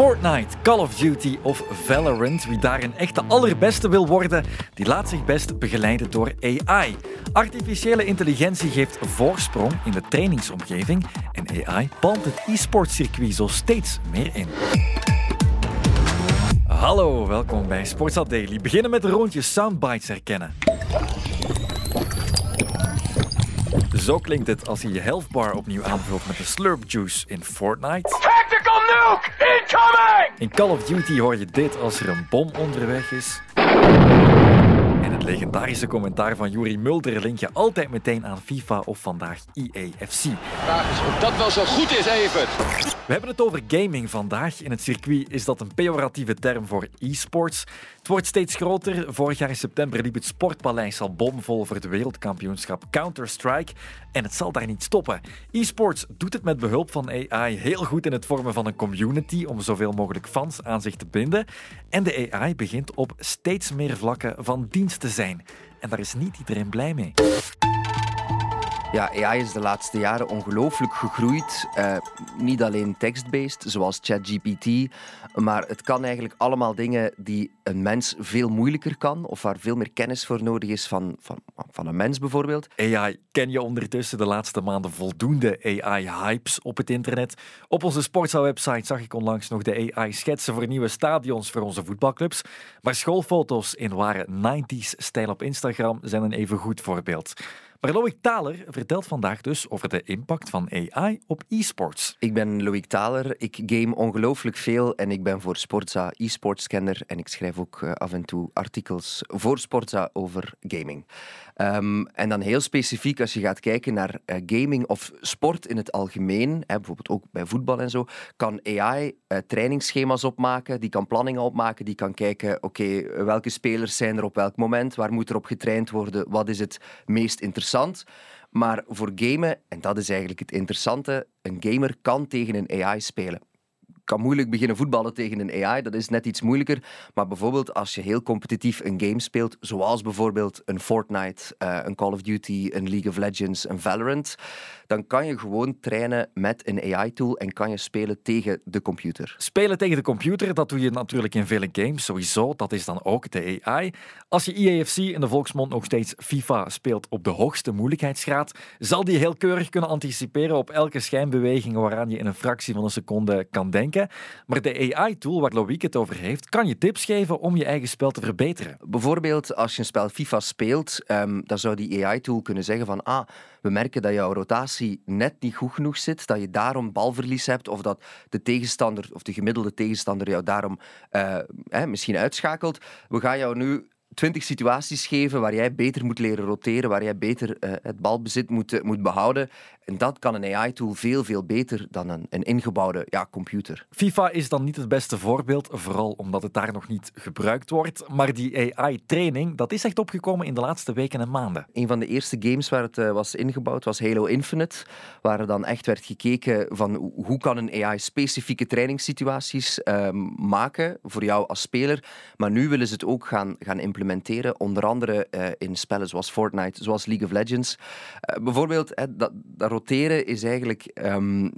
Fortnite, Call of Duty of Valorant. Wie daar een echte allerbeste wil worden, die laat zich best begeleiden door AI. Artificiële intelligentie geeft voorsprong in de trainingsomgeving en AI palt het e-sportcircuit zo steeds meer in. Hallo, welkom bij Sportsa Daily. Beginnen met een rondje soundbites herkennen. Zo klinkt het als je je health bar opnieuw aanvult met een slurp juice in Fortnite. Tactical nuke incoming! In Call of Duty hoor je dit als er een bom onderweg is. Het legendarische commentaar van Yuri Mulder link je altijd meteen aan FIFA of vandaag EAFC. Vraag is of dat wel zo goed is, even. We hebben het over gaming vandaag. In het circuit is dat een pejoratieve term voor e-sports. Het wordt steeds groter. Vorig jaar in september liep het Sportpaleis al bomvol voor het wereldkampioenschap Counter-Strike. En het zal daar niet stoppen. E-sports doet het met behulp van AI heel goed in het vormen van een community om zoveel mogelijk fans aan zich te binden. En de AI begint op steeds meer vlakken van dienst te zijn. En daar is niet iedereen blij mee. Ja, AI is de laatste jaren ongelooflijk gegroeid. Eh, niet alleen text-based, zoals ChatGPT, maar het kan eigenlijk allemaal dingen die een mens veel moeilijker kan, of waar veel meer kennis voor nodig is van, van, van een mens bijvoorbeeld. AI, ken je ondertussen de laatste maanden voldoende AI-hypes op het internet? Op onze Sportza-website zag ik onlangs nog de AI-schetsen voor nieuwe stadions voor onze voetbalclubs. Maar schoolfoto's in ware 90s-stijl op Instagram zijn een even goed voorbeeld. Maar Loïc Thaler vertelt vandaag dus over de impact van AI op e-sports. Ik ben Loïc Thaler, ik game ongelooflijk veel en ik ben voor Sportza e-sportscanner en ik schrijf ook eh, af en toe artikels voor Sportza over gaming. Um, en dan heel specifiek als je gaat kijken naar uh, gaming of sport in het algemeen, hè, bijvoorbeeld ook bij voetbal en zo, kan AI uh, trainingsschema's opmaken, die kan planningen opmaken, die kan kijken, oké, welke spelers zijn er op welk moment, waar moet er op getraind worden, wat is het meest interessant. Maar voor gamen, en dat is eigenlijk het interessante, een gamer kan tegen een AI spelen kan moeilijk beginnen voetballen tegen een AI. Dat is net iets moeilijker. Maar bijvoorbeeld als je heel competitief een game speelt, zoals bijvoorbeeld een Fortnite, uh, een Call of Duty, een League of Legends, een Valorant, dan kan je gewoon trainen met een AI-tool en kan je spelen tegen de computer. Spelen tegen de computer, dat doe je natuurlijk in vele games sowieso. Dat is dan ook de AI. Als je EAFC in de volksmond nog steeds FIFA speelt op de hoogste moeilijkheidsgraad, zal die heel keurig kunnen anticiperen op elke schijnbeweging waaraan je in een fractie van een seconde kan denken. Maar de AI-tool waar Loïc het over heeft, kan je tips geven om je eigen spel te verbeteren. Bijvoorbeeld als je een spel FIFA speelt, um, dan zou die AI-tool kunnen zeggen van ah, we merken dat jouw rotatie net niet goed genoeg zit, dat je daarom balverlies hebt of dat de tegenstander of de gemiddelde tegenstander jou daarom eh, misschien uitschakelt. We gaan jou nu twintig situaties geven waar jij beter moet leren roteren, waar jij beter uh, het balbezit moet, uh, moet behouden. En dat kan een AI-tool veel, veel beter dan een, een ingebouwde ja, computer. FIFA is dan niet het beste voorbeeld, vooral omdat het daar nog niet gebruikt wordt. Maar die AI-training, dat is echt opgekomen in de laatste weken en maanden. Een van de eerste games waar het uh, was ingebouwd was Halo Infinite, waar er dan echt werd gekeken van hoe kan een AI specifieke trainingssituaties maken voor jou als speler. Maar nu willen ze het ook gaan, gaan implementeren. Onder andere uh, in spellen zoals Fortnite, zoals League of Legends. Uh, bijvoorbeeld, hè, dat, dat, roteren is eigenlijk um,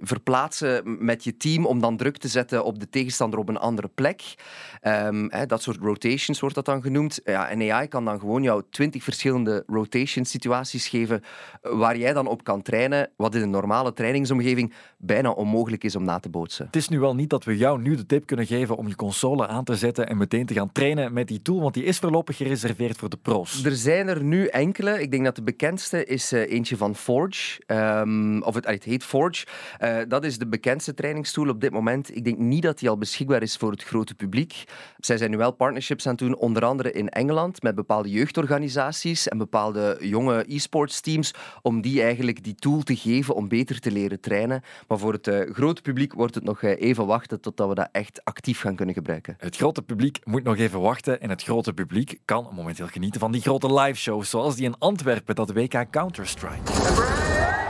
verplaatsen met je team om dan druk te zetten op de tegenstander op een andere plek. Um, hè, dat soort rotations wordt dat dan genoemd. Ja, en AI kan dan gewoon jou twintig verschillende rotation situaties geven waar jij dan op kan trainen, wat in een normale trainingsomgeving bijna onmogelijk is om na te bootsen. Het is nu wel niet dat we jou nu de tip kunnen geven om je console aan te zetten en meteen te gaan trainen met die tool, want die is voorlopig gereserveerd voor de pro's. Er zijn er nu enkele. Ik denk dat de bekendste is uh, eentje van Forge. Um, of het, het heet Forge. Uh, dat is de bekendste trainingstool op dit moment. Ik denk niet dat die al beschikbaar is voor het grote publiek. Zij zijn nu wel partnerships aan het doen, onder andere in Engeland, met bepaalde jeugdorganisaties en bepaalde jonge e-sports teams, om die eigenlijk die tool te geven om beter te leren trainen. Maar voor het uh, grote publiek wordt het nog uh, even wachten totdat we dat echt actief gaan kunnen gebruiken. Het grote publiek moet nog even wachten en het grote publiek kan momenteel genieten van die grote live shows, zoals die in Antwerpen, dat WK Counter-Strike.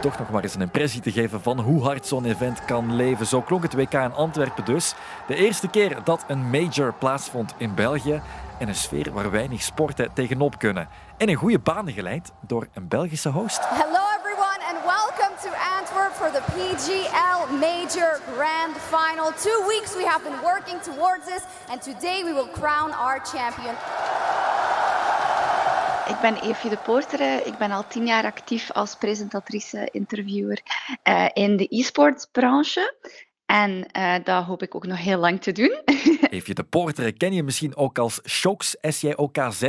Toch nog maar eens een impressie te geven van hoe hard zo'n event kan leven. Zo klonk het WK in Antwerpen dus. De eerste keer dat een major plaatsvond in België. En een sfeer waar weinig sporten tegenop kunnen. En een goede banen geleid door een Belgische host. Hello everyone and welcome to for the PGL Major Grand Final. Two weeks we have been working towards this, and today we will crown our champion. Ik ben Eefje de Poortere. Ik ben al tien jaar actief als presentatrice, interviewer uh, in de e-sportsbranche. En uh, dat hoop ik ook nog heel lang te doen. Eefje de Poortere ken je misschien ook als Shokes, S-J-O-K-Z.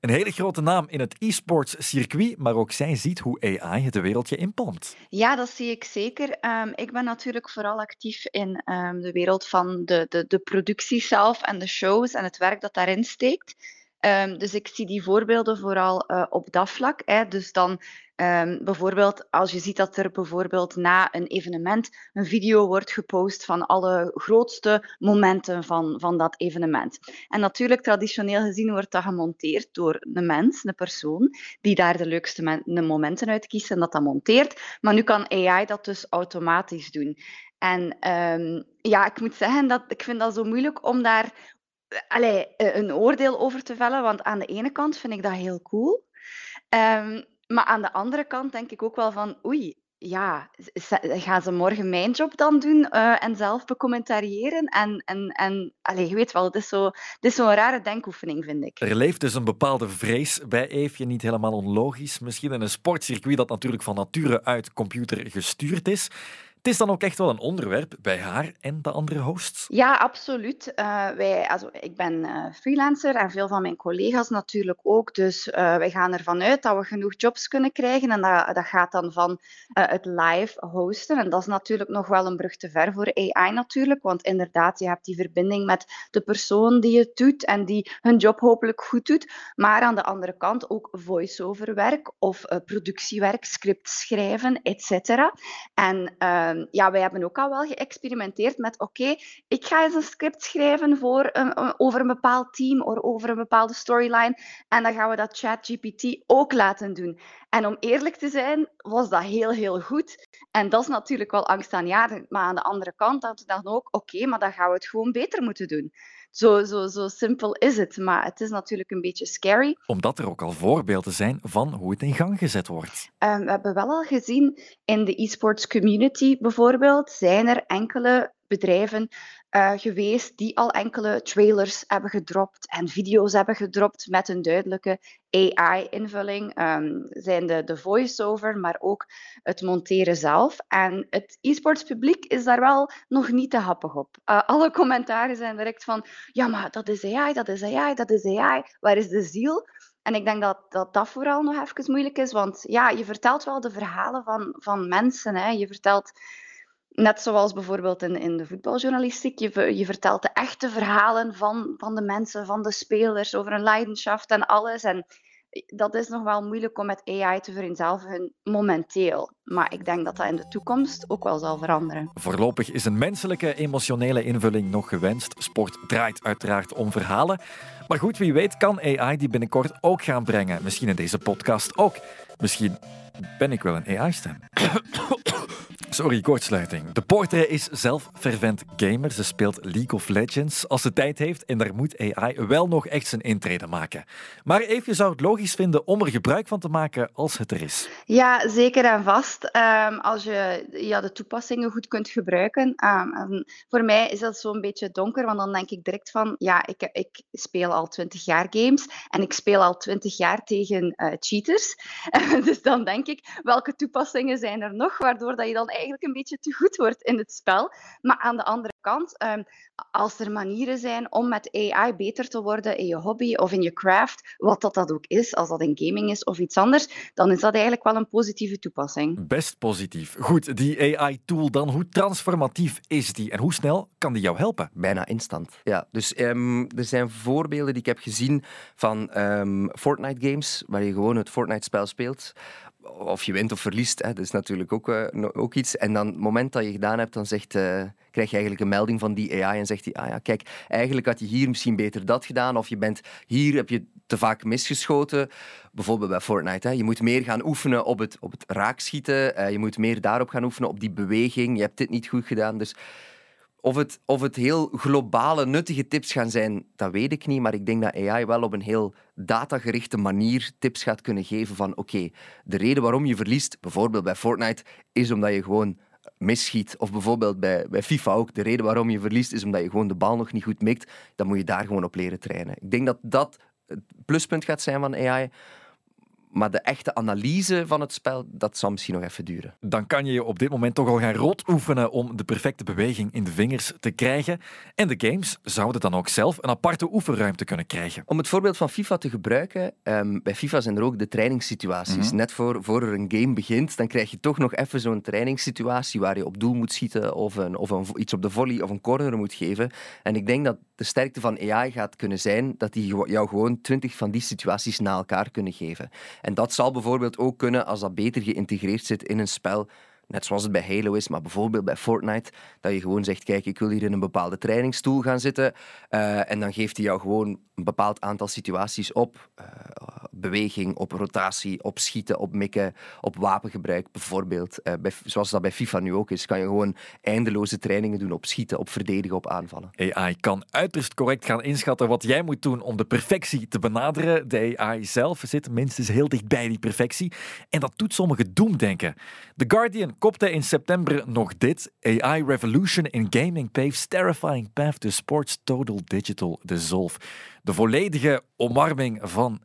Een hele grote naam in het e-sports circuit, maar ook zij ziet hoe AI het wereldje inpalmt. Ja, dat zie ik zeker. Um, ik ben natuurlijk vooral actief in um, de wereld van de, de, de productie zelf en de shows en het werk dat daarin steekt. Um, dus ik zie die voorbeelden vooral uh, op dat vlak. Hè. Dus dan um, bijvoorbeeld als je ziet dat er bijvoorbeeld na een evenement een video wordt gepost van alle grootste momenten van, van dat evenement. En natuurlijk, traditioneel gezien, wordt dat gemonteerd door een mens, een persoon, die daar de leukste momenten uit kiest en dat dat monteert. Maar nu kan AI dat dus automatisch doen. En um, ja, ik moet zeggen dat ik vind dat zo moeilijk om daar allee, een oordeel over te vellen. Want aan de ene kant vind ik dat heel cool. Um, maar aan de andere kant denk ik ook wel van, oei, ja, gaan ze morgen mijn job dan doen uh, en zelf becommentariëren? En, en, en allez, je weet wel, het is zo'n zo rare denkoefening, vind ik. Er leeft dus een bepaalde vrees bij Eefje, niet helemaal onlogisch. Misschien in een sportcircuit dat natuurlijk van nature uit computer gestuurd is. Het is dan ook echt wel een onderwerp bij haar en de andere hosts? Ja, absoluut. Uh, wij, also, ik ben uh, freelancer en veel van mijn collega's natuurlijk ook. Dus uh, wij gaan ervan uit dat we genoeg jobs kunnen krijgen. En dat, dat gaat dan van het live hosten. En dat is natuurlijk nog wel een brug te ver voor AI natuurlijk. Want inderdaad, je hebt die verbinding met de persoon die het doet en die hun job hopelijk goed doet. Maar aan de andere kant ook voice-over werk of productiewerk, script schrijven, etc. En Ehm, ja, wij hebben ook al wel geëxperimenteerd met oké, ik ga eens een script schrijven voor een, over een bepaald team of over een bepaalde storyline en dan gaan we dat ChatGPT ook laten doen. En om eerlijk te zijn, was dat heel, heel goed. En dat is natuurlijk wel angstaanjagend. Maar aan de andere kant hadden we dan ook, oké, maar dan gaan we het gewoon beter moeten doen. Zo, zo, zo simpel is het. Maar het is natuurlijk een beetje scary. Omdat er ook al voorbeelden zijn van hoe het in gang gezet wordt. Um, we hebben wel al gezien in de e-sports community bijvoorbeeld, zijn er enkele bedrijven uh, geweest die al enkele trailers hebben gedropt en video's hebben gedropt met een duidelijke AI-invulling. Ehm, zijn de, de voice-over, maar ook het monteren zelf. En het e-sports publiek is daar wel nog niet te happig op. Uh, alle commentaren zijn direct van, ja, maar dat is AI, dat is AI, dat is AI. Waar is de ziel? En ik denk dat, dat dat vooral nog even moeilijk is, want ja, je vertelt wel de verhalen van, van mensen. Hè. Je vertelt Net zoals bijvoorbeeld in, in de voetbaljournalistiek. Je, je vertelt de echte verhalen van, van de mensen, van de spelers, over een leidenschaft en alles. En dat is nog wel moeilijk om met AI te vereenzelvigen momenteel. Maar ik denk dat dat in de toekomst ook wel zal veranderen. Voorlopig is een menselijke emotionele invulling nog gewenst. Sport draait uiteraard om verhalen. Maar goed, wie weet kan AI die binnenkort ook gaan brengen. Misschien in deze podcast ook. Misschien ben ik wel een AI-stem. Sorry, kortsluiting. De Portrait is zelf fervent gamer. Ze speelt League of Legends als ze tijd heeft en daar moet AI wel nog echt zijn intrede maken. Maar even zou het logisch vinden om er gebruik van te maken als het er is. Ja, zeker en vast. Um, als je ja, de toepassingen goed kunt gebruiken. Um, voor mij is dat zo'n beetje donker, want dan denk ik direct van, ja, ik, ik speel al twintig jaar games en ik speel al twintig jaar tegen uh, cheaters. dus dan denk ik, welke toepassingen zijn er nog, waardoor dat je dan eigenlijk een beetje te goed wordt in het spel. Maar aan de andere kant, ehm, als er manieren zijn om met AI beter te worden in je hobby of in je craft, wat dat, dat ook is, als dat in gaming is of iets anders, dan is dat eigenlijk wel een positieve toepassing. Best positief. Goed, die AI-tool dan, hoe transformatief is die en hoe snel kan die jou helpen? Bijna instant. Ja, dus um, er zijn voorbeelden die ik heb gezien van um, Fortnite-games, waar je gewoon het Fortnite-spel speelt of je wint of verliest, hè, dat is natuurlijk ook, uh, ook iets. En dan, het moment dat je gedaan hebt, dan zegt, uh, krijg je eigenlijk een melding van die AI en zegt hij, ah ja, kijk, eigenlijk had je hier misschien beter dat gedaan, of je bent hier, heb je te vaak misgeschoten. Bijvoorbeeld bij Fortnite, hè. je moet meer gaan oefenen op het, op het raakschieten, uh, je moet meer daarop gaan oefenen, op die beweging, je hebt dit niet goed gedaan, dus... Of het, of het heel globale, nuttige tips gaan zijn, dat weet ik niet. Maar ik denk dat AI wel op een heel datagerichte manier tips gaat kunnen geven van oké, de reden waarom je verliest, bijvoorbeeld bij Fortnite, is omdat je gewoon misschiet. Of bijvoorbeeld bij, bij FIFA ook. De reden waarom je verliest is omdat je gewoon de bal nog niet goed mikt. Dan moet je daar gewoon op leren trainen. Ik denk dat dat het pluspunt gaat zijn van AI. Maar de echte analyse van het spel, dat zal misschien nog even duren. Dan kan je je op dit moment toch al gaan rot oefenen om de perfecte beweging in de vingers te krijgen. En de games zouden dan ook zelf een aparte oefenruimte kunnen krijgen. Om het voorbeeld van FIFA te gebruiken, um, bij FIFA zijn er ook de trainingssituaties. Mhm. Net voor, voor er een game begint, dan krijg je toch nog even zo'n trainingssituatie waar je op doel moet schieten of, een, of een, iets op de volley of een corner moet geven. En ik denk dat de sterkte van AI gaat kunnen zijn dat die jou gewoon twintig van die situaties na elkaar kunnen geven. En dat zal bijvoorbeeld ook kunnen als dat beter geïntegreerd zit in een spel net zoals het bij Halo is, maar bijvoorbeeld bij Fortnite, dat je gewoon zegt, kijk, ik wil hier in een bepaalde trainingstoel gaan zitten uh, en dan geeft hij jou gewoon een bepaald aantal situaties op. Uh, beweging, op rotatie, op schieten, op mikken, op wapengebruik bijvoorbeeld. Uh, bij, zoals dat bij FIFA nu ook is, kan je gewoon eindeloze trainingen doen op schieten, op verdedigen, op aanvallen. AI kan uiterst correct gaan inschatten wat jij moet doen om de perfectie te benaderen. De AI zelf zit minstens heel dicht bij die perfectie en dat doet sommigen doemdenken. The Guardian kopte in september nog dit. AI Revolution in Gaming paves terrifying path to sports total digital dissolve. De volledige omarming van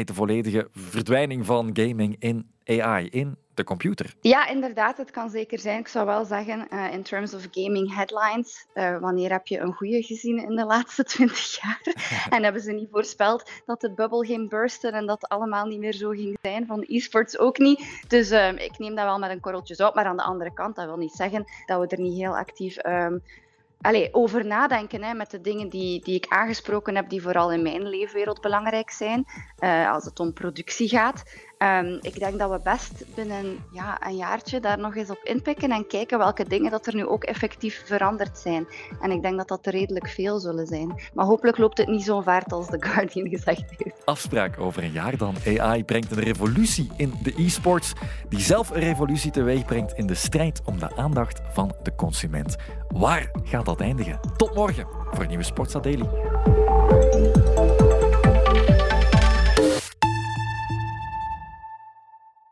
AI, de volledige verdwijning van gaming in AI, in de computer. Ja, inderdaad, het kan zeker zijn. Ik zou wel zeggen, uh, in terms of gaming headlines, uh, wanneer heb je een goede gezien in de laatste twintig jaar? en hebben ze niet voorspeld dat de bubbel ging bursten en dat allemaal niet meer zo ging zijn, van e-sports ook niet. Dus uh, ik neem dat wel met een korreltje zout. Maar aan de andere kant, dat wil niet zeggen dat we er niet heel actief... Um, Allee, over nadenken hè, met de dingen die, die ik aangesproken heb, die vooral in mijn leefwereld belangrijk zijn, uh, als het om productie gaat. Um, ik denk dat we best binnen ja, een jaartje daar nog eens op inpikken en kijken welke dingen dat er nu ook effectief veranderd zijn. En ik denk dat dat er redelijk veel zullen zijn. Maar hopelijk loopt het niet zo vaart als The Guardian gezegd heeft. Afspraak over een jaar dan. AI brengt een revolutie in de e-sports, die zelf een revolutie teweeg brengt in de strijd om de aandacht van de consument. Waar gaat dat eindigen? Tot morgen voor een nieuwe Sportsa Daily.